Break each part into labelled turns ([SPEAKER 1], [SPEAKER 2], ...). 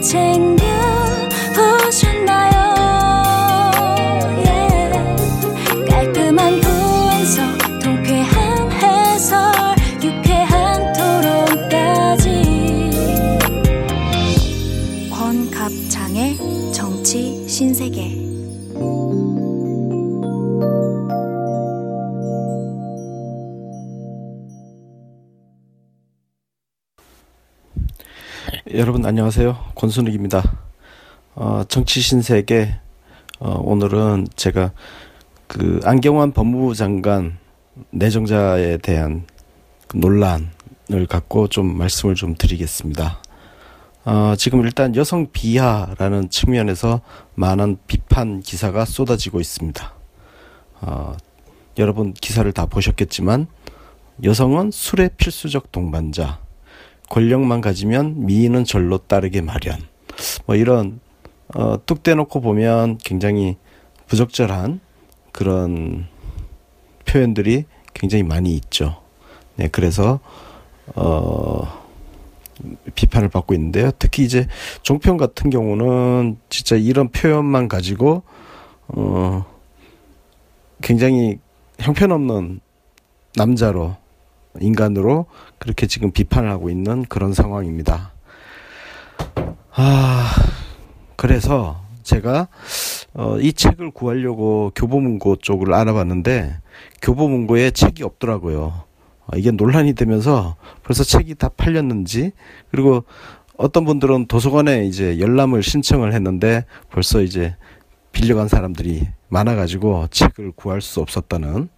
[SPEAKER 1] 情。
[SPEAKER 2] 여러분 안녕하세요. 권순욱입니다. 어, 정치 신세계 어, 오늘은 제가 그 안경환 법무부 장관 내정자에 대한 그 논란을 갖고 좀 말씀을 좀 드리겠습니다. 어, 지금 일단 여성 비하라는 측면에서 많은 비판 기사가 쏟아지고 있습니다. 어, 여러분 기사를 다 보셨겠지만 여성은 술의 필수적 동반자, 권력만 가지면 미인은 절로 따르게 마련. 뭐 이런 어, 뚝 떼놓고 보면 굉장히 부적절한 그런 표현들이 굉장히 많이 있죠. 네, 그래서 어, 비판을 받고 있는데요. 특히 이제 종편 같은 경우는 진짜 이런 표현만 가지고 어, 굉장히 형편없는 남자로 인간으로 그렇게 지금 비판을 하고 있는 그런 상황입니다. 아, 그래서 제가 어, 이 책을 구하려고 교보문고 쪽을 알아봤는데 교보문고에 책이 없더라고요. 어, 이게 논란이 되면서 벌써 책이 다 팔렸는지 그리고 어떤 분들은 도서관에 이제 열람을 신청을 했는데 벌써 이제 빌려간 사람들이 많아가지고 책을 구할 수 없었다는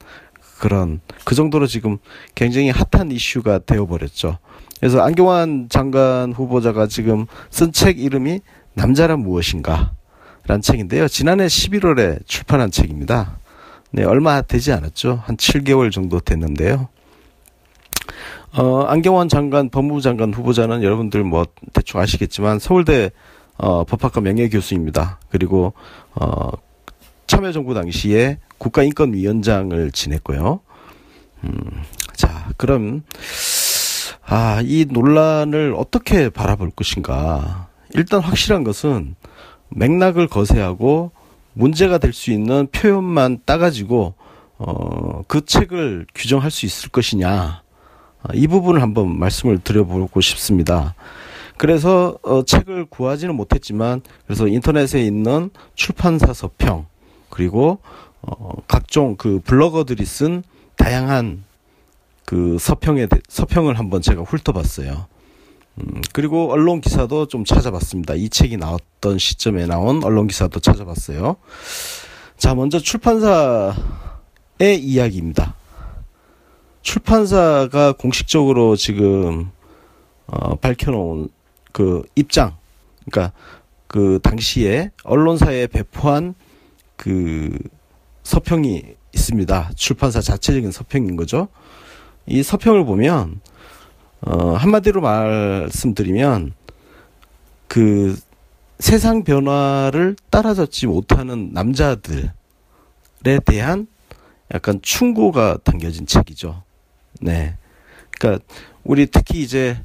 [SPEAKER 2] 그런 그 정도로 지금 굉장히 핫한 이슈가 되어버렸죠. 그래서 안경환 장관 후보자가 지금 쓴 책 이름이 남자란 무엇인가 라는 책인데요. 지난해 11월에 출판한 책입니다. 네, 얼마 되지 않았죠. 한 7개월 정도 됐는데요. 어, 안경환 장관, 법무부 장관 후보자는 여러분들 뭐 대충 아시겠지만 서울대 어, 법학과 명예교수입니다. 그리고 어, 참여정부 당시에 국가인권위원장을 지냈고요. 음, 자, 그럼 아, 이 논란을 어떻게 바라볼 것인가? 일단 확실한 것은 맥락을 거세하고 문제가 될 수 있는 표현만 따가지고 어, 그 책을 규정할 수 있을 것이냐? 아, 이 부분을 한번 말씀을 드려보고 싶습니다. 그래서 어, 책을 구하지는 못했지만 그래서 인터넷에 있는 출판사 서평 그리고 어, 각종 그 블로거들이 쓴 다양한 그 서평에 서평을 한번 제가 훑어봤어요. 음, 그리고 언론 기사도 좀 찾아봤습니다. 이 책이 나왔던 시점에 나온 언론 기사도 찾아봤어요. 자, 먼저 출판사의 이야기입니다. 출판사가 공식적으로 지금 어, 밝혀놓은 그 입장, 그러니까 그 당시에 언론사에 배포한 그 서평이 있습니다. 출판사 자체적인 서평인 거죠. 이 서평을 보면 어, 한마디로 말씀드리면 그 세상 변화를 따라잡지 못하는 남자들에 대한 약간 충고가 담겨진 책이죠. 네. 그러니까 우리 특히 이제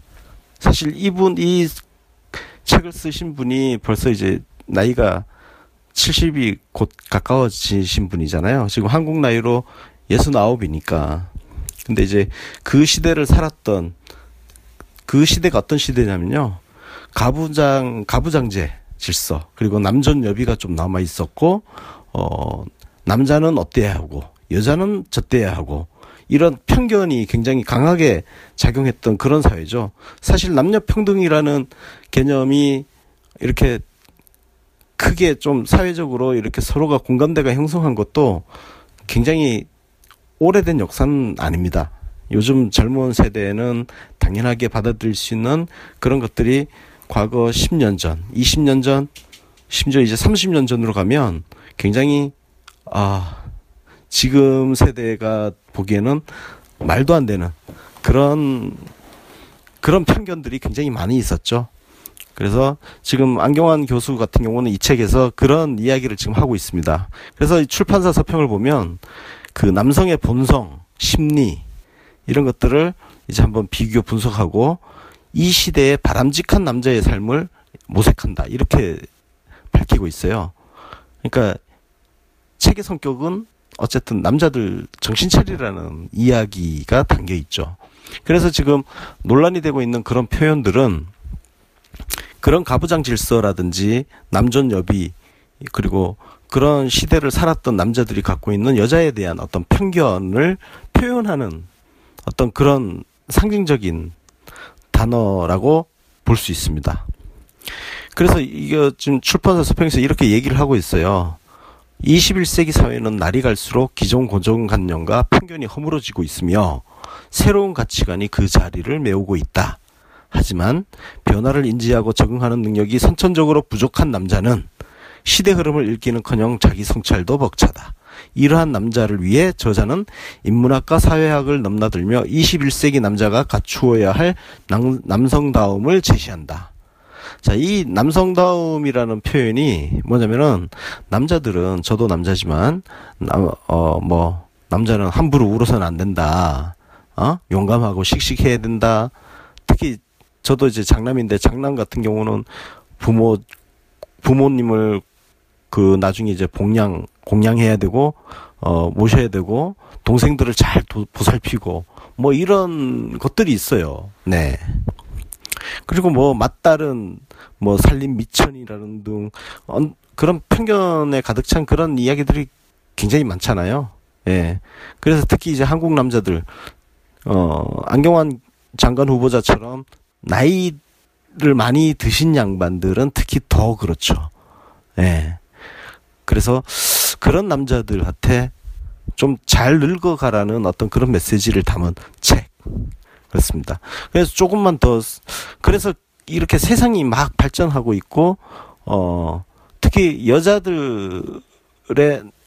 [SPEAKER 2] 사실 이분 이 책을 쓰신 분이 벌써 이제 나이가 70이 곧 가까워지신 분이잖아요. 지금 한국 나이로 69이니까. 근데 이제 그 시대를 살았던 그 시대가 어떤 시대냐면요. 가부장, 가부장제 질서, 그리고 남존여비가 좀 남아 있었고, 어, 남자는 어때야 하고, 여자는 저때야 하고, 이런 편견이 굉장히 강하게 작용했던 그런 사회죠. 사실 남녀 평등이라는 개념이 이렇게 크게 좀 사회적으로 이렇게 서로가 공감대가 형성한 것도 굉장히 오래된 역사는 아닙니다. 요즘 젊은 세대는 당연하게 받아들일 수 있는 그런 것들이 과거 10년 전, 20년 전, 심지어 이제 30년 전으로 가면 굉장히 아 지금 세대가 보기에는 말도 안 되는 그런 그런 편견들이 굉장히 많이 있었죠. 그래서 지금 안경환 교수 같은 경우는 이 책에서 그런 이야기를 지금 하고 있습니다. 그래서 출판사 서평을 보면 그 남성의 본성, 심리 이런 것들을 이제 한번 비교 분석하고 이 시대의 바람직한 남자의 삶을 모색한다 이렇게 밝히고 있어요. 그러니까 책의 성격은 어쨌든 남자들 정신 차리라는 이야기가 담겨 있죠. 그래서 지금 논란이 되고 있는 그런 표현들은 그런 가부장 질서라든지 남존 여비 그리고 그런 시대를 살았던 남자들이 갖고 있는 여자에 대한 어떤 편견을 표현하는 어떤 그런 상징적인 단어라고 볼 수 있습니다. 그래서 이거 지금 출판사 서평에서 이렇게 얘기를 하고 있어요. 21세기 사회는 날이 갈수록 기존 고정관념과 편견이 허물어지고 있으며 새로운 가치관이 그 자리를 메우고 있다. 하지만 변화를 인지하고 적응하는 능력이 선천적으로 부족한 남자는 시대 흐름을 읽기는커녕 자기 성찰도 벅차다. 이러한 남자를 위해 저자는 인문학과 사회학을 넘나들며 21세기 남자가 갖추어야 할 남, 성다움을 제시한다. 자, 이 남성다움이라는 표현이 뭐냐면은 남자들은 저도 남자지만 남, 어, 뭐 남자는 함부로 울어서는 안 된다. 어? 용감하고 씩씩해야 된다. 특히 저도 이제 장남인데 장남 같은 경우는 부모 부모님을 그 나중에 이제 봉양 공양해야 되고 어 모셔야 되고 동생들을 잘 도, 보살피고 뭐 이런 것들이 있어요. 네. 그리고 뭐 맞다른 뭐 살림 미천이라는 등 어, 그런 편견에 가득 찬 그런 이야기들이 굉장히 많잖아요. 예. 그래서 특히 이제 한국 남자들 어 안경환 장관 후보자처럼 나이를 많이 드신 양반들은 특히 더 그렇죠. 예. 그래서 그런 남자들한테 좀 잘 늙어가라는 어떤 그런 메시지를 담은 책. 그렇습니다. 그래서 조금만 더, 그래서 이렇게 세상이 막 발전하고 있고, 어, 특히 여자들의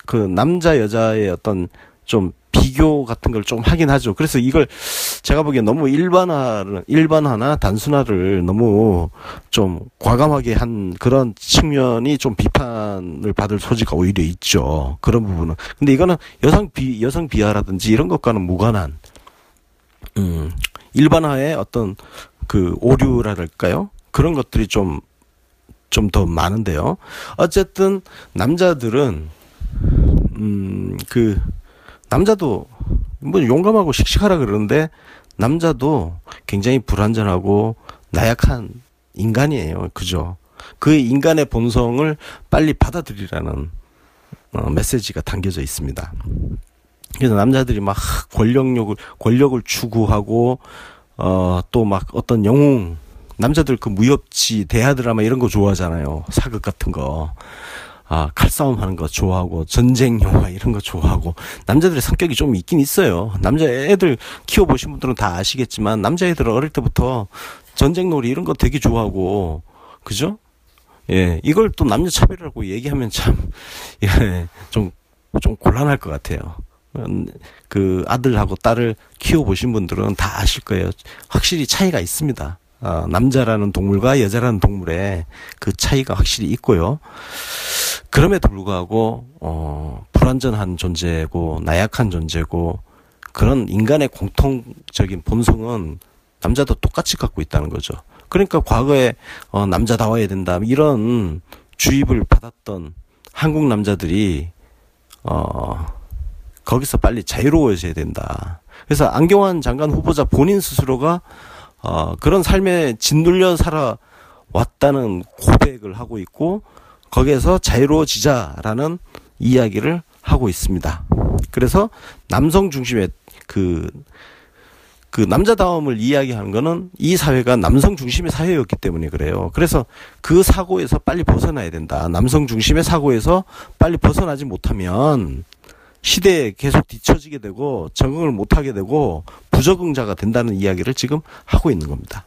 [SPEAKER 2] 그 남자 여자의 어떤 좀 비교 같은 걸 좀 하긴 하죠. 그래서 이걸 제가 보기엔 너무 일반화를, 일반화나 단순화를 너무 좀 과감하게 한 그런 측면이 좀 비판을 받을 소지가 오히려 있죠. 그런 부분은. 근데 이거는 여성 비, 여성 비하라든지 이런 것과는 무관한, 음, 일반화의 어떤 그 오류랄까요? 그런 것들이 좀, 좀 더 많은데요. 어쨌든 남자들은, 음, 그, 남자도 뭐 용감하고 씩씩하라 그러는데 남자도 굉장히 불완전하고 나약한 인간이에요. 그죠? 그 인간의 본성을 빨리 받아들이라는 어, 메시지가 담겨져 있습니다. 그래서 남자들이 막 권력욕을 권력을 추구하고 어 또 막 어떤 영웅 남자들 그 무협지 대하 드라마 이런 거 좋아하잖아요. 사극 같은 거. 아, 칼싸움 하는 거 좋아하고, 전쟁 영화 이런 거 좋아하고, 남자들의 성격이 좀 있긴 있어요. 남자 애들 키워보신 분들은 다 아시겠지만, 남자애들은 어릴 때부터 전쟁 놀이 이런 거 되게 좋아하고, 그죠? 예, 이걸 또 남녀 차별이라고 얘기하면 참, 예, 좀, 좀 곤란할 것 같아요. 음, 그 아들하고 딸을 키워보신 분들은 다 아실 거예요. 확실히 차이가 있습니다. 어, 남자라는 동물과 여자라는 동물의 그 차이가 확실히 있고요. 그럼에도 불구하고 어, 불완전한 존재고 나약한 존재고 그런 인간의 공통적인 본성은 남자도 똑같이 갖고 있다는 거죠. 그러니까 과거에 어, 남자다워야 된다 이런 주입을 받았던 한국 남자들이 어, 거기서 빨리 자유로워져야 된다. 그래서 안경환 장관 후보자 본인 스스로가 어, 그런 삶에 짓눌려 살아왔다는 고백을 하고 있고 거기에서 자유로워지자라는 이야기를 하고 있습니다. 그래서 남성 중심의 그, 그 남자다움을 이야기하는 거는 이 사회가 남성 중심의 사회였기 때문에 그래요. 그래서 그 사고에서 빨리 벗어나야 된다. 남성 중심의 사고에서 빨리 벗어나지 못하면 시대에 계속 뒤처지게 되고 적응을 못하게 되고 부적응자가 된다는 이야기를 지금 하고 있는 겁니다.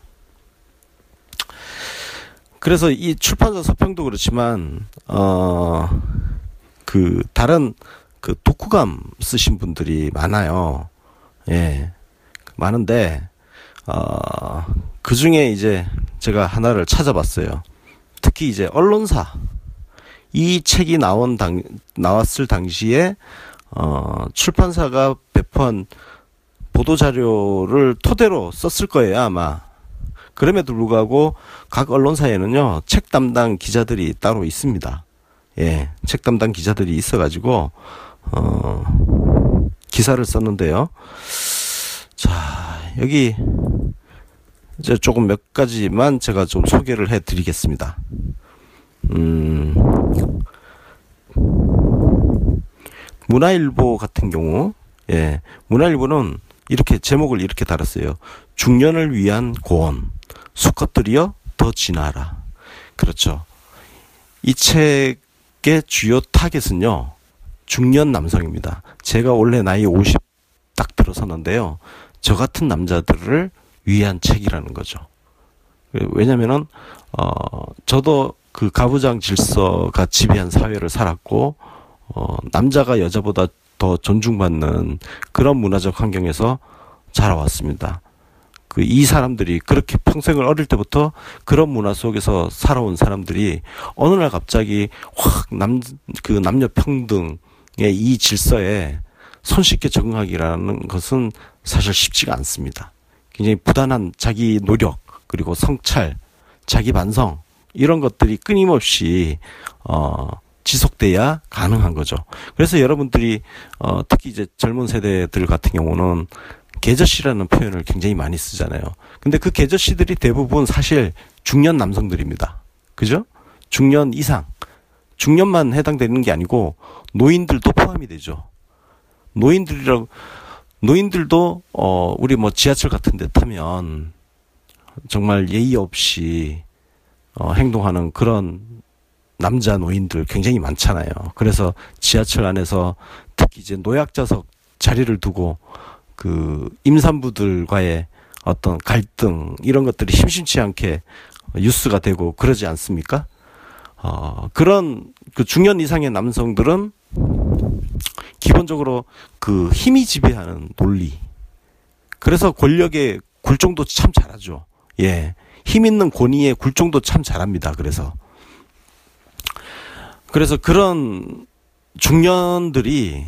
[SPEAKER 2] 그래서 이 출판사 서평도 그렇지만 어 그 다른 그 독후감 쓰신 분들이 많아요. 예. 많은데 어 그 중에 이제 제가 하나를 찾아봤어요. 특히 이제 언론사 이 책이 나온 당 나왔을 당시에 어 출판사가 배포한 보도 자료를 토대로 썼을 거예요, 아마. 그럼에도 불구하고 각 언론사에는요, 책 담당 기자들이 따로 있습니다. 예, 책 담당 기자들이 있어가지고, 어, 기사를 썼는데요. 자, 여기, 이제 조금 몇 가지만 제가 좀 소개를 해 드리겠습니다. 음, 문화일보 같은 경우, 예, 문화일보는 이렇게 제목을 이렇게 달았어요. 중년을 위한 고언, 수컷들이여 더 진화라. 그렇죠. 이 책의 주요 타겟은요, 중년 남성입니다. 제가 원래 나이 50 딱 들어섰는데요. 저 같은 남자들을 위한 책이라는 거죠. 왜냐면은, 어, 저도 그 가부장 질서가 지배한 사회를 살았고, 어, 남자가 여자보다 더 존중받는 그런 문화적 환경에서 자라왔습니다. 그 이 사람들이 그렇게 평생을 어릴 때부터 그런 문화 속에서 살아온 사람들이 어느 날 갑자기 확 남 그 남녀 평등의 이 질서에 손쉽게 적응하기라는 것은 사실 쉽지가 않습니다. 굉장히 부단한 자기 노력 그리고 성찰, 자기 반성 이런 것들이 끊임없이 어 지속돼야 가능한 거죠. 그래서 여러분들이 어 특히 이제 젊은 세대들 같은 경우는 계저씨라는 표현을 굉장히 많이 쓰잖아요. 근데 그 계저씨들이 대부분 사실 중년 남성들입니다. 그죠? 중년 이상. 중년만 해당되는 게 아니고 노인들도 포함이 되죠. 노인들이라고 노인들도 어 우리 뭐 지하철 같은 데 타면 정말 예의 없이 어 행동하는 그런 남자 노인들 굉장히 많잖아요. 그래서 지하철 안에서 특히 이제 노약자석 자리를 두고 그 임산부들과의 어떤 갈등 이런 것들이 심심치 않게 뉴스가 되고 그러지 않습니까? 어, 그런 그 중년 이상의 남성들은 기본적으로 그 힘이 지배하는 논리. 그래서 권력의 굴종도 참 잘하죠. 예. 힘 있는 권위의 굴종도 참 잘합니다. 그래서. 그래서 그런 중년들이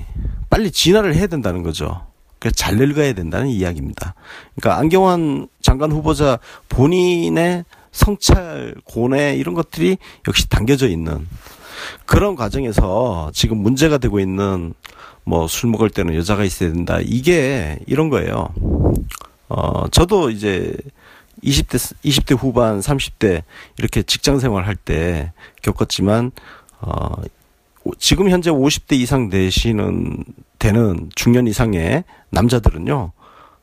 [SPEAKER 2] 빨리 진화를 해야 된다는 거죠. 잘 늙어야 된다는 이야기입니다. 그러니까 안경환 장관 후보자 본인의 성찰, 고뇌 이런 것들이 역시 담겨져 있는 그런 과정에서 지금 문제가 되고 있는 뭐 술 먹을 때는 여자가 있어야 된다. 이게 이런 거예요. 어, 저도 이제 20대, 20대 후반, 30대 이렇게 직장 생활 할 때 겪었지만, 어, 지금 현재 50대 이상 되시는, 되는 중년 이상의 남자들은요,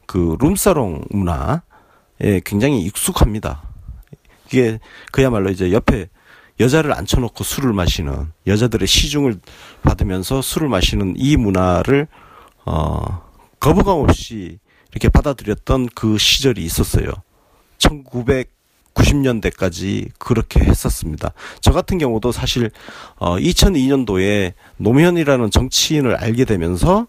[SPEAKER 2] 그 룸사롱 문화에 굉장히 익숙합니다. 이게 그야말로 이제 옆에 여자를 앉혀놓고 술을 마시는 여자들의 시중을 받으면서 술을 마시는 이 문화를 어 거부감 없이 이렇게 받아들였던 그 시절이 있었어요. 1990년대까지 그렇게 했었습니다. 저 같은 경우도 사실 어 2002년도에 노무현이라는 정치인을 알게 되면서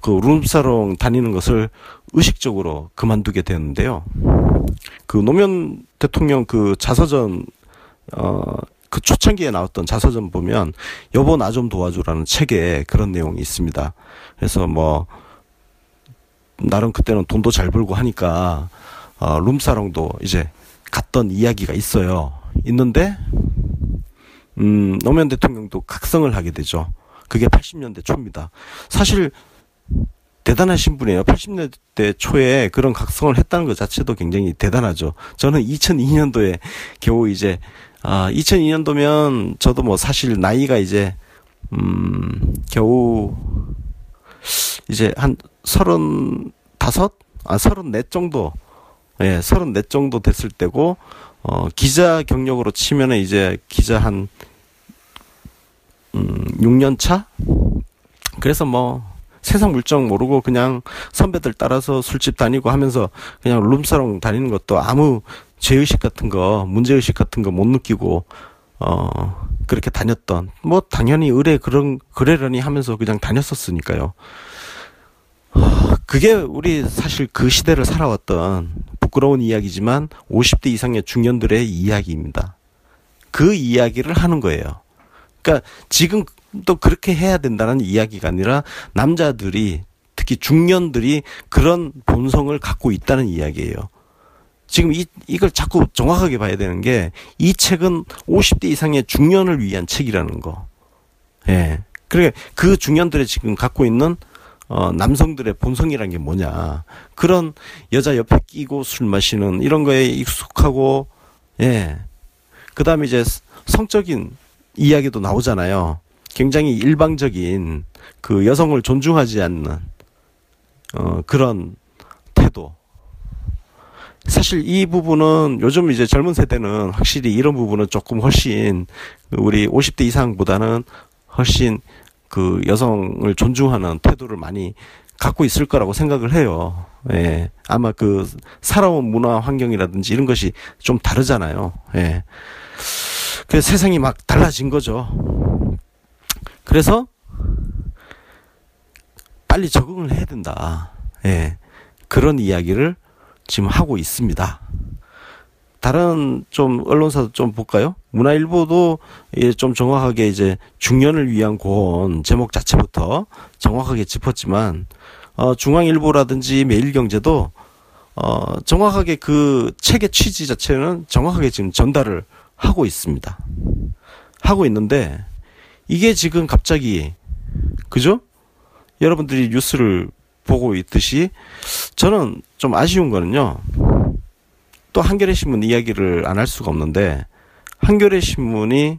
[SPEAKER 2] 그 룸사롱 다니는 것을 의식적으로 그만두게 되었는데요. 그 노무현 대통령 그 자서전 어그 초창기에 나왔던 자서전 보면 여보 나 좀 도와줘라는 책에 그런 내용이 있습니다. 그래서 뭐 나름 그때는 돈도 잘 벌고 하니까 어, 룸사롱도 이제 갔던 이야기가 있어요. 있는데 음, 노무현 대통령도 각성을 하게 되죠. 그게 80년대 초입니다. 사실 대단하신 분이에요. 80년대 초에 그런 각성을 했다는 것 자체도 굉장히 대단하죠. 저는 2002년도에 겨우 이제 아, 2002년도면 저도 뭐 사실 나이가 이제 음, 겨우 이제 한 서른 다섯, 아 서른 넷 정도, 예, 서른넷 정도 됐을 때고 어, 기자 경력으로 치면은 이제 기자 한 음, 6년 차. 그래서 뭐 세상 물정 모르고 그냥 선배들 따라서 술집 다니고 하면서 그냥 룸사롱 다니는 것도 아무 죄의식 같은 거, 문제의식 같은 거 못 느끼고, 어, 그렇게 다녔던, 뭐, 당연히 의뢰 그런, 그래려니 하면서 그냥 다녔었으니까요. 어, 그게 우리 사실 그 시대를 살아왔던 부끄러운 이야기지만 50대 이상의 중년들의 이야기입니다. 그 이야기를 하는 거예요. 그러니까 지금 또 그렇게 해야 된다는 이야기가 아니라 남자들이 특히 중년들이 그런 본성을 갖고 있다는 이야기예요. 지금 이, 이걸 자꾸 정확하게 봐야 되는 게 이 책은 50대 이상의 중년을 위한 책이라는 거. 예. 그러니까 그 중년들의 지금 갖고 있는 어, 남성들의 본성이란 게 뭐냐. 그런 여자 옆에 끼고 술 마시는 이런 거에 익숙하고, 예. 그 다음에 이제 성적인 이야기도 나오잖아요. 굉장히 일방적인 그 여성을 존중하지 않는, 어, 그런 태도. 사실 이 부분은 요즘 이제 젊은 세대는 확실히 이런 부분은 조금 훨씬 우리 50대 이상보다는 훨씬 그 여성을 존중하는 태도를 많이 갖고 있을 거라고 생각을 해요. 예. 아마 그 살아온 문화 환경이라든지 이런 것이 좀 다르잖아요. 예. 그래서 세상이 막 달라진 거죠. 그래서 빨리 적응을 해야 된다. 예. 그런 이야기를 지금 하고 있습니다. 다른 좀 언론사도 좀 볼까요? 문화일보도 좀 정확하게 이제 중년을 위한 고언 제목 자체부터 정확하게 짚었지만 어 중앙일보라든지 매일경제도 어 정확하게 그 책의 취지 자체는 정확하게 지금 전달을 하고 있습니다. 하고 있는데 이게 지금 갑자기 그죠? 여러분들이 뉴스를 보고 있듯이 저는 좀 아쉬운 거는요. 또 한겨레 신문 이야기를 안 할 수가 없는데 한겨레 신문이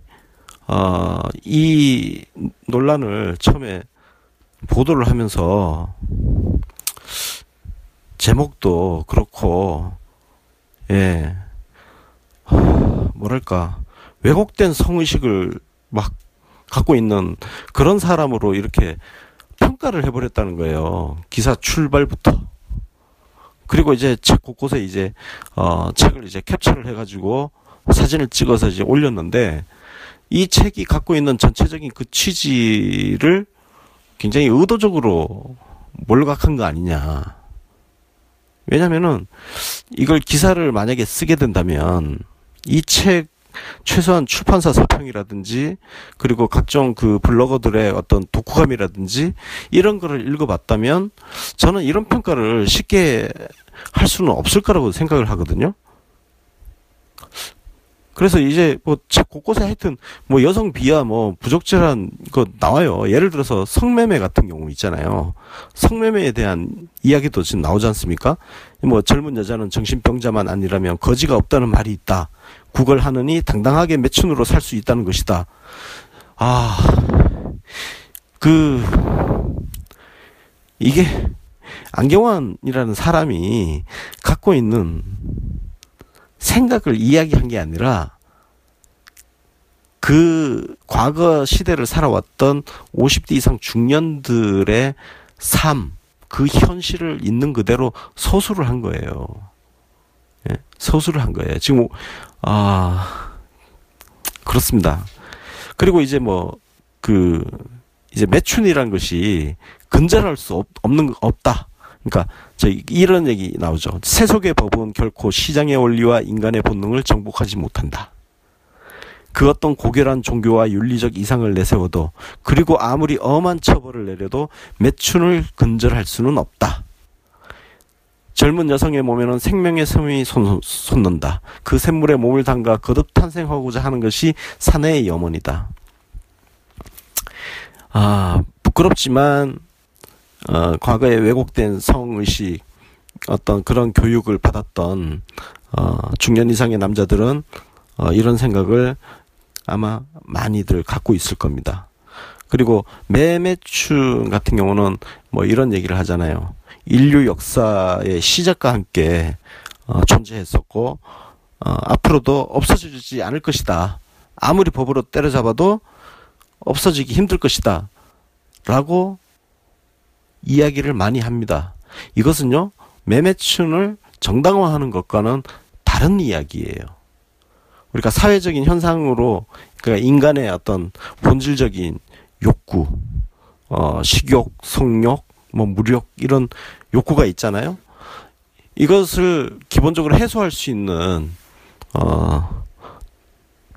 [SPEAKER 2] 어, 이 논란을 처음에 보도를 하면서 제목도 그렇고 예 뭐랄까 왜곡된 성의식을 막 갖고 있는 그런 사람으로 이렇게 평가를 해버렸다는 거예요. 기사 출발부터. 그리고 이제 책 곳곳에 이제 어 책을 이제 캡처를 해가지고 사진을 찍어서 이제 올렸는데 이 책이 갖고 있는 전체적인 그 취지를 굉장히 의도적으로 몰각한 거 아니냐. 왜냐면은 이걸 기사를 만약에 쓰게 된다면 이 책 최소한 출판사 서평이라든지 그리고 각종 그 블로거들의 어떤 독후감이라든지 이런 거를 읽어봤다면 저는 이런 평가를 쉽게 할 수는 없을 거라고 생각을 하거든요. 그래서 이제 뭐책 곳곳에 하여튼 뭐 여성 비하 뭐 부적절한 거 나와요. 예를 들어서 성매매 같은 경우 있잖아요. 성매매에 대한 이야기도 지금 나오지 않습니까? 뭐 젊은 여자는 정신병자만 아니라면 거지가 없다는 말이 있다. 구걸하느니 당당하게 매춘으로 살 수 있다는 것이다. 아, 그, 이게 안경환이라는 사람이 갖고 있는 생각을 이야기한 게 아니라 그 과거 시대를 살아왔던 50대 이상 중년들의 삶, 그 현실을 있는 그대로 서술을 한 거예요. 예, 서술을 한 거예요. 지금, 아, 그렇습니다. 그리고 이제 뭐, 그, 이제 매춘이란 것이 근절할 수 없, 없는, 없다. 그러니까 저 이런 얘기 나오죠. 세속의 법은 결코 시장의 원리와 인간의 본능을 정복하지 못한다. 그 어떤 고결한 종교와 윤리적 이상을 내세워도 그리고 아무리 엄한 처벌을 내려도 매춘을 근절할 수는 없다. 젊은 여성의 몸에는 생명의 샘이 솟는다. 그 샘물에 몸을 담가 거듭 탄생하고자 하는 것이 사내의 염원이다. 아, 부끄럽지만 어, 과거에 왜곡된 성의식 어떤 그런 교육을 받았던 어, 중년 이상의 남자들은 어, 이런 생각을 아마 많이들 갖고 있을 겁니다. 그리고 매매춘 같은 경우는 뭐 이런 얘기를 하잖아요. 인류 역사의 시작과 함께 어, 존재했었고 어, 앞으로도 없어지지 않을 것이다. 아무리 법으로 때려잡아도 없어지기 힘들 것이다. 라고 이야기를 많이 합니다. 이것은요, 매매춘을 정당화하는 것과는 다른 이야기예요. 우리가 사회적인 현상으로, 그러니까 인간의 어떤 본질적인 욕구, 어, 식욕, 성욕, 뭐 무력, 이런 욕구가 있잖아요. 이것을 기본적으로 해소할 수 있는, 어,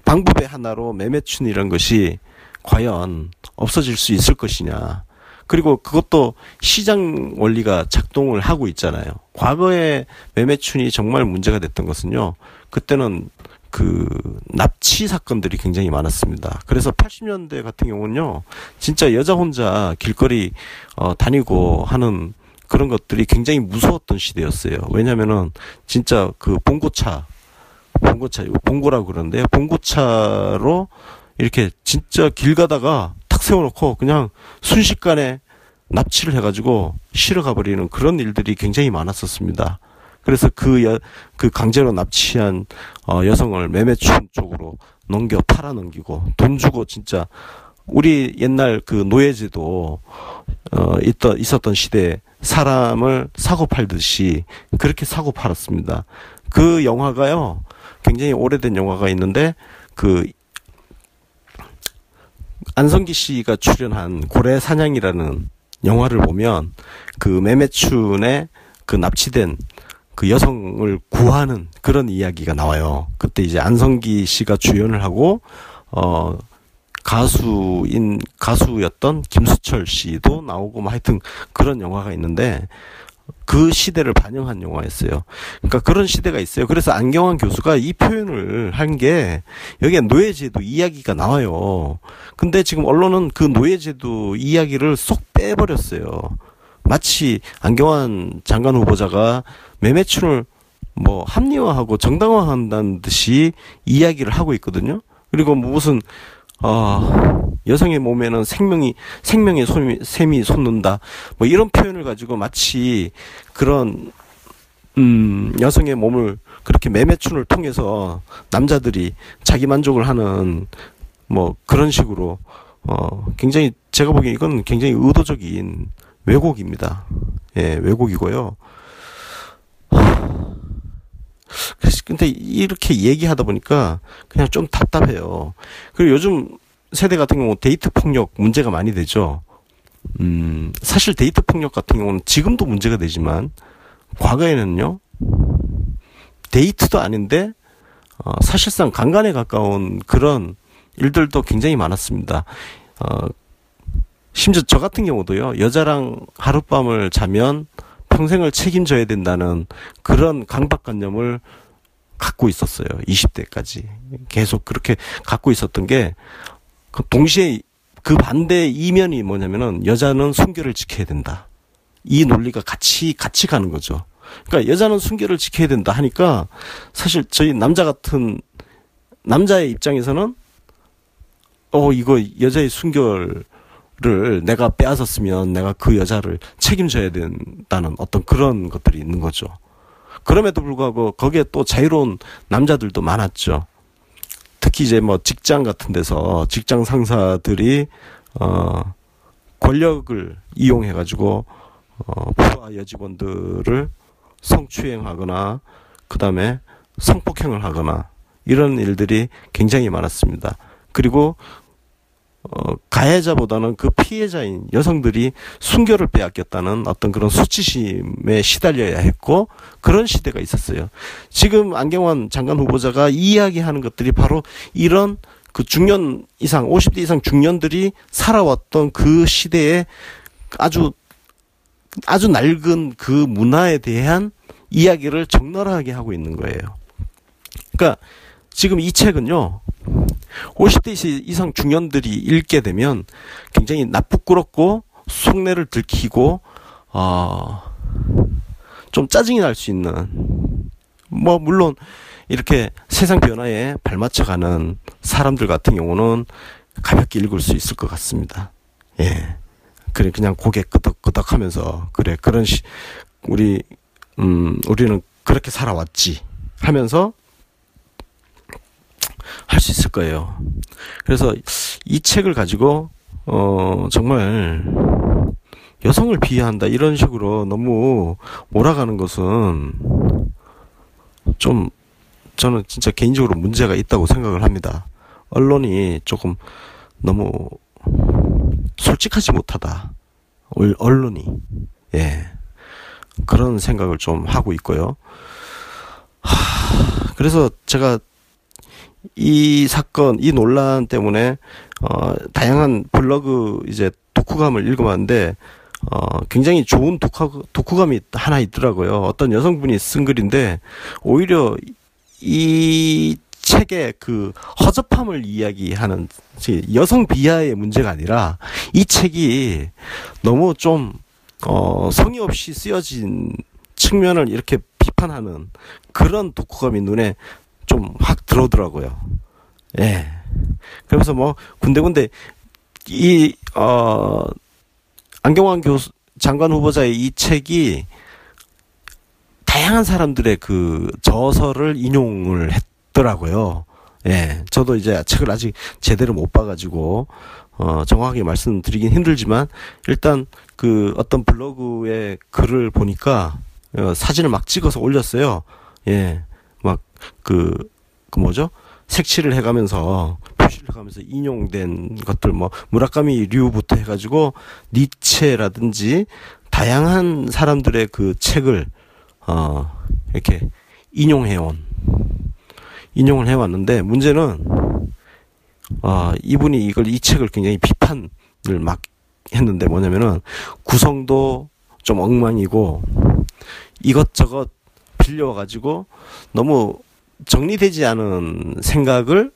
[SPEAKER 2] 방법의 하나로 매매춘이란 것이 과연 없어질 수 있을 것이냐. 그리고 그것도 시장 원리가 작동을 하고 있잖아요. 과거에 매매춘이 정말 문제가 됐던 것은요. 그때는 그 납치 사건들이 굉장히 많았습니다. 그래서 80년대 같은 경우는요, 진짜 여자 혼자 길거리 어, 다니고 하는 그런 것들이 굉장히 무서웠던 시대였어요. 왜냐면은 진짜 그 봉고차, 봉고차, 봉고라고 그러는데요. 봉고차로 이렇게 진짜 길 가다가 탁 세워놓고 그냥 순식간에 납치를 해가지고 실어 가버리는 그런 일들이 굉장히 많았었습니다. 그래서 그, 여, 그 강제로 납치한 어, 여성을 매매춘 쪽으로 넘겨 팔아 넘기고 돈 주고 진짜 우리 옛날 그 노예제도 어, 있던 있었던 시대에 사람을 사고 팔듯이 그렇게 사고 팔았습니다. 그 영화가요 굉장히 오래된 영화가 있는데 그 안성기 씨가 출연한 고래 사냥이라는 영화를 보면 그 매매춘의 그 납치된 그 여성을 구하는 그런 이야기가 나와요. 그때 이제 안성기 씨가 주연을 하고 어 가수인 가수였던 김수철 씨도 나오고 뭐 하여튼 그런 영화가 있는데 그 시대를 반영한 영화였어요. 그러니까 그런 시대가 있어요. 그래서 안경환 교수가 이 표현을 한 게 여기에 노예제도 이야기가 나와요. 근데 지금 언론은 그 노예제도 이야기를 쏙 빼버렸어요. 마치 안경환 장관 후보자가 매매춘을 뭐 합리화하고 정당화한다는 듯이 이야기를 하고 있거든요. 그리고 뭐 무슨 아, 여성의 몸에는 생명이, 생명의 솜이, 샘이 솟는다. 뭐 이런 표현을 가지고 마치 그런, 음, 여성의 몸을 그렇게 매매춘을 통해서 남자들이 자기 만족을 하는 뭐 그런 식으로, 어, 굉장히 제가 보기엔 이건 굉장히 의도적인 왜곡입니다. 예, 왜곡이고요. 근데 이렇게 얘기하다 보니까 그냥 좀 답답해요. 그리고 요즘 세대 같은 경우 데이트 폭력 문제가 많이 되죠. 음, 사실 데이트 폭력 같은 경우는 지금도 문제가 되지만 과거에는요. 데이트도 아닌데 어, 사실상 강간에 가까운 그런 일들도 굉장히 많았습니다. 어, 심지어 저 같은 경우도요. 여자랑 하룻밤을 자면 평생을 책임져야 된다는 그런 강박관념을 갖고 있었어요. 20대까지. 계속 그렇게 갖고 있었던 게, 그 동시에 그 반대 이면이 뭐냐면은 여자는 순결을 지켜야 된다. 이 논리가 같이, 같이 가는 거죠. 그러니까 여자는 순결을 지켜야 된다 하니까 사실 저희 남자 같은 남자의 입장에서는 어, 이거 여자의 순결 를 내가 빼앗았으면 내가 그 여자를 책임져야 된다는 어떤 그런 것들이 있는 거죠. 그럼에도 불구하고 거기에 또 자유로운 남자들도 많았죠. 특히 이제 뭐 직장 같은 데서 직장 상사들이 어 권력을 이용해 가지고 어 부하 여직원들을 성추행하거나 그다음에 성폭행을 하거나 이런 일들이 굉장히 많았습니다. 그리고 어, 가해자보다는 그 피해자인 여성들이 순결을 빼앗겼다는 어떤 그런 수치심에 시달려야 했고 그런 시대가 있었어요. 지금 안경환 장관 후보자가 이야기하는 것들이 바로 이런 그 중년 이상 50대 이상 중년들이 살아왔던 그 시대에 아주 아주 낡은 그 문화에 대한 이야기를 적나라하게 하고 있는 거예요. 그러니까 지금 이 책은요. 50대 이상 중년들이 읽게 되면 굉장히 나쁘꾸럽고 속내를 들키고 어, 좀 짜증이 날 수 있는 뭐 물론 이렇게 세상 변화에 발맞춰가는 사람들 같은 경우는 가볍게 읽을 수 있을 것 같습니다. 예. 그래 그냥 고개 끄덕끄덕 하면서 그래 그런 시 우리 음 우리는 그렇게 살아왔지 하면서 할 수 있을 거예요. 그래서 이 책을 가지고 어 정말 여성을 비하한다 이런 식으로 너무 몰아가는 것은 좀 저는 진짜 개인적으로 문제가 있다고 생각을 합니다. 언론이 조금 너무 솔직하지 못하다. 언론이 예 그런 생각을 좀 하고 있고요. 하, 그래서 제가 이 사건, 이 논란 때문에 어 다양한 블로그 이제 독후감을 읽어봤는데 어, 굉장히 좋은 독후, 독후감이 하나 있더라고요. 어떤 여성분이 쓴 글인데 오히려 이 책의 그 허접함을 이야기하는 여성 비하의 문제가 아니라 이 책이 너무 좀 어, 성의 없이 쓰여진 측면을 이렇게 비판하는 그런 독후감이 눈에 좀 확 들어오더라고요. 예. 그래서 뭐 군데군데 이 어, 안경환 교수 장관 후보자의 이 책이 다양한 사람들의 그 저서를 인용을 했더라고요. 예, 저도 이제 책을 아직 제대로 못 봐가지고 어, 정확하게 말씀드리긴 힘들지만 일단 그 어떤 블로그의 글을 보니까 어, 사진을 막 찍어서 올렸어요. 예, 막그 그 뭐죠? 색칠을 해가면서 표시를 해가면서 인용된 것들 뭐 무라카미 류부터 해가지고 니체라든지 다양한 사람들의 그 책을 어 이렇게 인용해온 인용을 해왔는데 문제는 어 이분이 이걸 이 책을 굉장히 비판을 막 했는데 뭐냐면은 구성도 좀 엉망이고 이것저것 빌려가지고 너무 정리되지 않은 생각을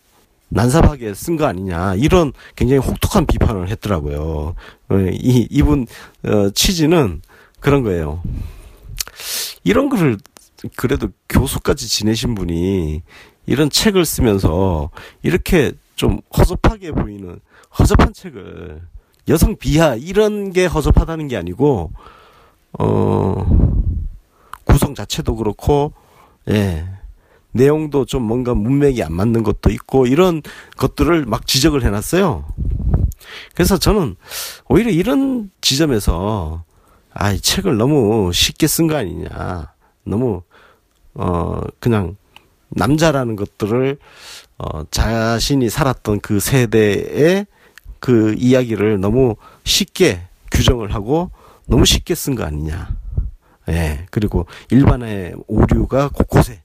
[SPEAKER 2] 난삽하게 쓴 거 아니냐 이런 굉장히 혹독한 비판을 했더라고요. 어, 이 이분 어, 취지는 그런 거예요. 이런 글을 그래도 교수까지 지내신 분이 이런 책을 쓰면서 이렇게 좀 허접하게 보이는 허접한 책을 여성 비하 이런 게 허접하다는 게 아니고 어 구성 자체도 그렇고 예 내용도 좀 뭔가 문맥이 안 맞는 것도 있고 이런 것들을 막 지적을 해놨어요. 그래서 저는 오히려 이런 지점에서 아, 이 책을 너무 쉽게 쓴 거 아니냐. 너무 어 그냥 남자라는 것들을 어 자신이 살았던 그 세대의 그 이야기를 너무 쉽게 규정을 하고 너무 쉽게 쓴 거 아니냐. 예. 그리고 일반의 오류가 곳곳에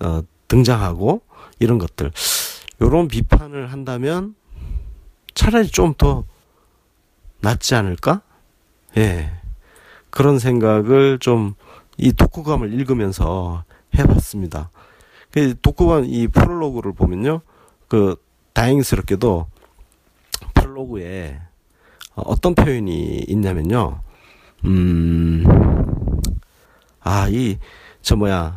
[SPEAKER 2] 어, 등장하고 이런 것들 요런 비판을 한다면 차라리 좀 더 낫지 않을까? 예. 그런 생각을 좀 이 독후감을 읽으면서 해봤습니다. 그 독후감 이 프롤로그를 보면요. 그 다행스럽게도 프롤로그에 어떤 표현이 있냐면요. 음, 아, 이, 저 뭐야,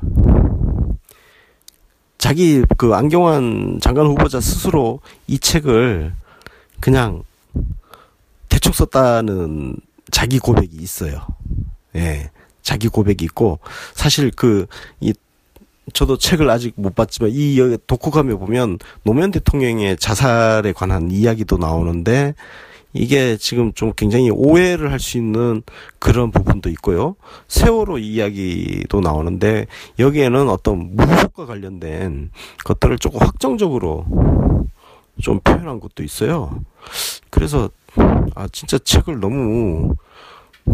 [SPEAKER 2] 자기 그 안경환 장관 후보자 스스로 이 책을 그냥 대충 썼다는 자기 고백이 있어요. 예. 자기 고백이 있고 사실 그 이 저도 책을 아직 못 봤지만 이 독후감에 보면 노무현 대통령의 자살에 관한 이야기도 나오는데 이게 지금 좀 굉장히 오해를 할 수 있는 그런 부분도 있고요. 세월호 이야기도 나오는데 여기에는 어떤 무속과 관련된 것들을 조금 확정적으로 좀 표현한 것도 있어요. 그래서 아 진짜 책을 너무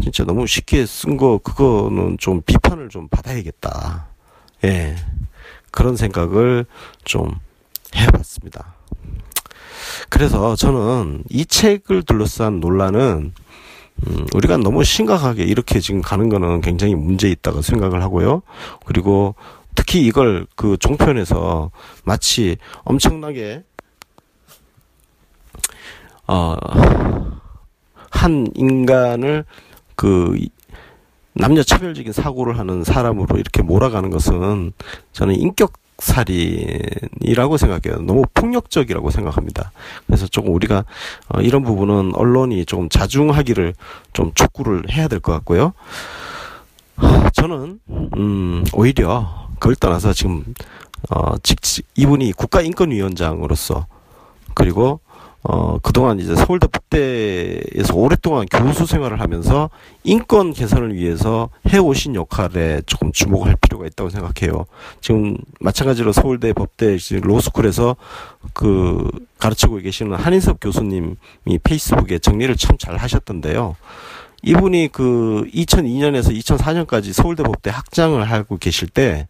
[SPEAKER 2] 진짜 너무 쉽게 쓴 거 그거는 좀 비판을 좀 받아야겠다. 예. 그런 생각을 좀 해봤습니다. 그래서 저는 이 책을 둘러싼 논란은 음, 우리가 너무 심각하게 이렇게 지금 가는 거는 굉장히 문제 있다고 생각을 하고요. 그리고 특히 이걸 그 종편에서 마치 엄청나게 어, 한 인간을 그 남녀 차별적인 사고를 하는 사람으로 이렇게 몰아가는 것은 저는 인격 살인이라고 생각해요. 너무 폭력적이라고 생각합니다. 그래서 조금 우리가 어, 이런 부분은 언론이 좀 자중하기를 좀 촉구를 해야 될 것 같고요. 저는 음 오히려 그걸 떠나서 지금 어 직, 이분이 국가인권위원장으로서 그리고 어, 그동안 이제 서울대 북대에서 오랫동안 교수 생활을 하면서 인권 개선을 위해서 해오신 역할에 조금 주목할 필요가 있다고 생각해요. 지금 마찬가지로 서울대 법대 로스쿨에서 그 가르치고 계시는 한인섭 교수님이 페이스북에 정리를 참 잘 하셨던데요. 이분이 그 2002년에서 2004년까지 서울대 법대 학장을 하고 계실 때,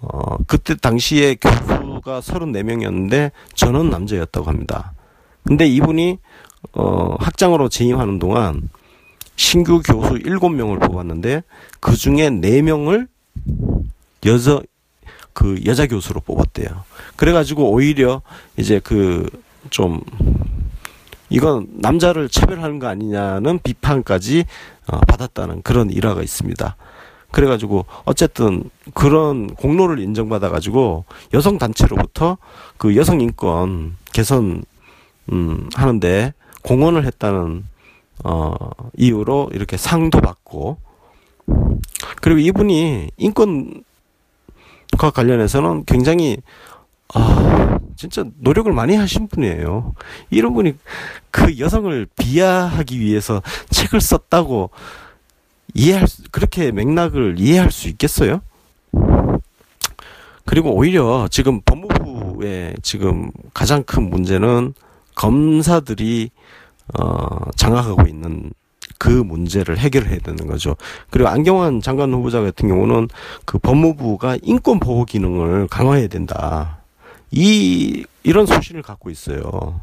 [SPEAKER 2] 어, 그때 당시에 교수가 34명이었는데 저는 남자였다고 합니다. 근데 이분이 어, 학장으로 재임하는 동안 신규 교수 7명을 뽑았는데 그 중에 4명을 여자 그 여자 교수로 뽑았대요. 그래 가지고 오히려 이제 그 좀 이건 남자를 차별하는 거 아니냐는 비판까지 어, 받았다는 그런 일화가 있습니다. 그래가지고 어쨌든 그런 공로를 인정받아가지고 여성 단체로부터 그 여성 인권 개선 음 하는데 공헌을 했다는 어 이유로 이렇게 상도 받고 그리고 이분이 인권과 관련해서는 굉장히 아 진짜 노력을 많이 하신 분이에요. 이런 분이 그 여성을 비하하기 위해서 책을 썼다고 이해할 수, 그렇게 맥락을 이해할 수 있겠어요? 그리고 오히려 지금 법무부의 지금 가장 큰 문제는 검사들이 어 장악하고 있는 그 문제를 해결해야 되는 거죠. 그리고 안경환 장관 후보자 같은 경우는 그 법무부가 인권 보호 기능을 강화해야 된다. 이 이런 소신을 갖고 있어요.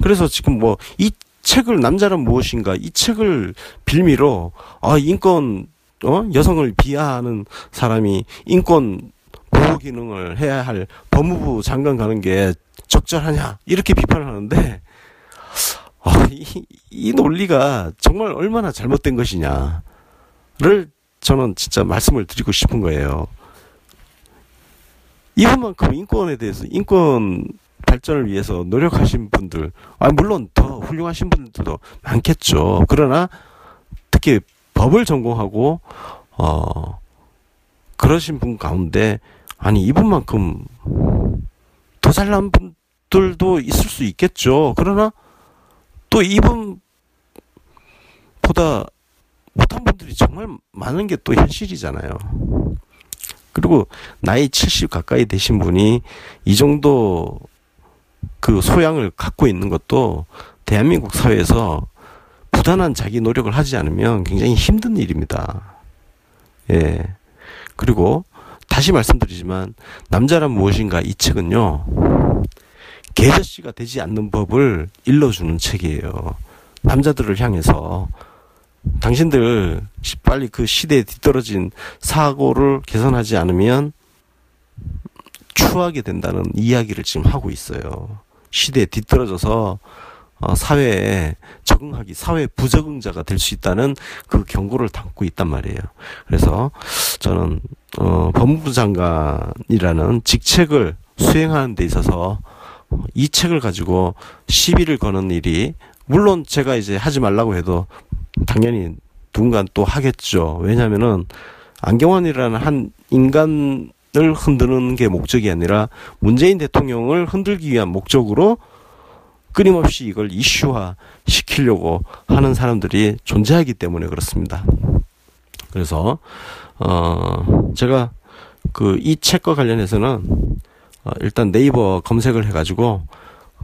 [SPEAKER 2] 그래서 지금 뭐 이 책을 남자란 무엇인가 이 책을 빌미로 아 인권 어 여성을 비하하는 사람이 인권 보호 기능을 해야 할 법무부 장관 가는 게 적절하냐 이렇게 비판을 하는데 아, 이, 이 논리가 정말 얼마나 잘못된 것이냐를 저는 진짜 말씀을 드리고 싶은 거예요. 이분만큼 인권에 대해서 인권 발전을 위해서 노력하신 분들, 아 물론 더 훌륭하신 분들도 많겠죠. 그러나 특히 법을 전공하고 어 그러신 분 가운데 아니 이분만큼 더 잘난 분들도 있을 수 있겠죠. 그러나 또 이분보다 못한 분들이 정말 많은 게 또 현실이잖아요. 그리고 나이 70 가까이 되신 분이 이 정도 그 소양을 갖고 있는 것도 대한민국 사회에서 부단한 자기 노력을 하지 않으면 굉장히 힘든 일입니다. 예. 그리고 다시 말씀드리지만 남자란 무엇인가 이 책은요. 개저씨가 되지 않는 법을 일러주는 책이에요. 남자들을 향해서 당신들 빨리 그 시대에 뒤떨어진 사고를 개선하지 않으면 추하게 된다는 이야기를 지금 하고 있어요. 시대에 뒤떨어져서 어, 사회에 적응하기, 사회 부적응자가 될 수 있다는 그 경고를 담고 있단 말이에요. 그래서 저는 어, 법무부 장관이라는 직책을 수행하는 데 있어서 이 책을 가지고 시비를 거는 일이 물론 제가 이제 하지 말라고 해도 당연히 누군가 또 하겠죠. 왜냐면은 안경환이라는 한 인간 을 흔드는 게 목적이 아니라 문재인 대통령을 흔들기 위한 목적으로 끊임없이 이걸 이슈화 시키려고 하는 사람들이 존재하기 때문에 그렇습니다. 그래서 어 제가 그 이 책과 관련해서는 어 일단 네이버 검색을 해가지고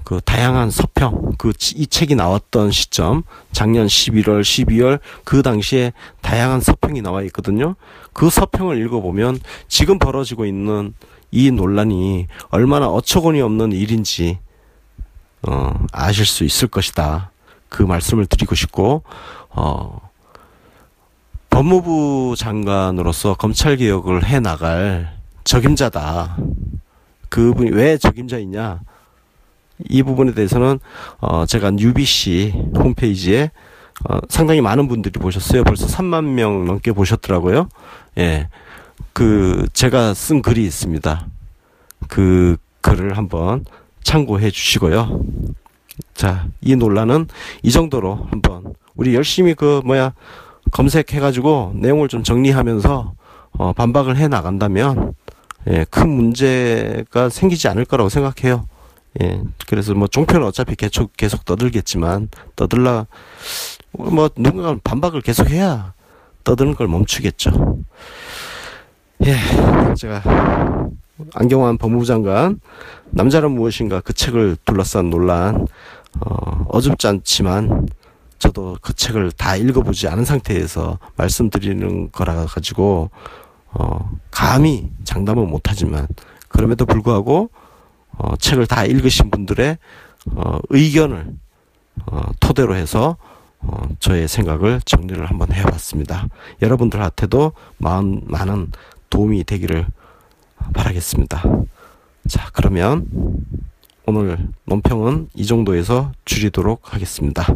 [SPEAKER 2] 그 다양한 서평, 그 이 책이 나왔던 시점, 작년 11월, 12월 그 당시에 다양한 서평이 나와 있거든요. 그 서평을 읽어보면 지금 벌어지고 있는 이 논란이 얼마나 어처구니 없는 일인지 어, 아실 수 있을 것이다. 그 말씀을 드리고 싶고 어, 법무부 장관으로서 검찰 개혁을 해 나갈 적임자다. 그분이 왜 적임자이냐? 이 부분에 대해서는 어 제가 UBC 홈페이지에 어 상당히 많은 분들이 보셨어요. 벌써 3만 명 넘게 보셨더라고요. 예. 그 제가 쓴 글이 있습니다. 그 글을 한번 참고해 주시고요. 자, 이 논란은 이 정도로 한번 우리 열심히 그 뭐야 검색해 가지고 내용을 좀 정리하면서 어 반박을 해 나간다면 예, 큰 문제가 생기지 않을 거라고 생각해요. 예. 그래서 뭐 종편은 어차피 계속 계속 떠들겠지만 떠들라 뭐 누군가 반박을 계속 해야 떠드는 걸 멈추겠죠. 예. 제가 안경환 법무부 장관 남자란 무엇인가 그 책을 둘러싼 논란 어, 어줍지 않지만 저도 그 책을 다 읽어보지 않은 상태에서 말씀드리는 거라 가지고 어, 감히 장담은 못하지만 그럼에도 불구하고 어, 책을 다 읽으신 분들의 어, 의견을 어, 토대로 해서 어, 저의 생각을 정리를 한번 해봤습니다. 여러분들한테도 많은, 많은 도움이 되기를 바라겠습니다. 자, 그러면 오늘 논평은 이 정도에서 줄이도록 하겠습니다.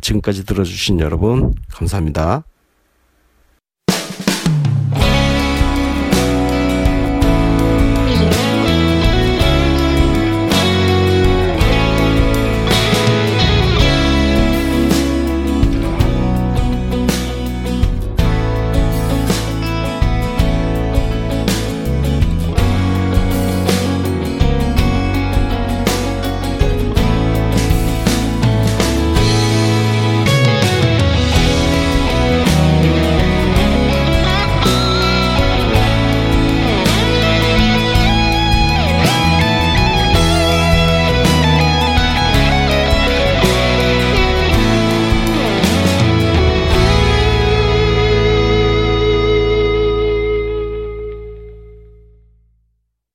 [SPEAKER 2] 지금까지 들어주신 여러분, 감사합니다.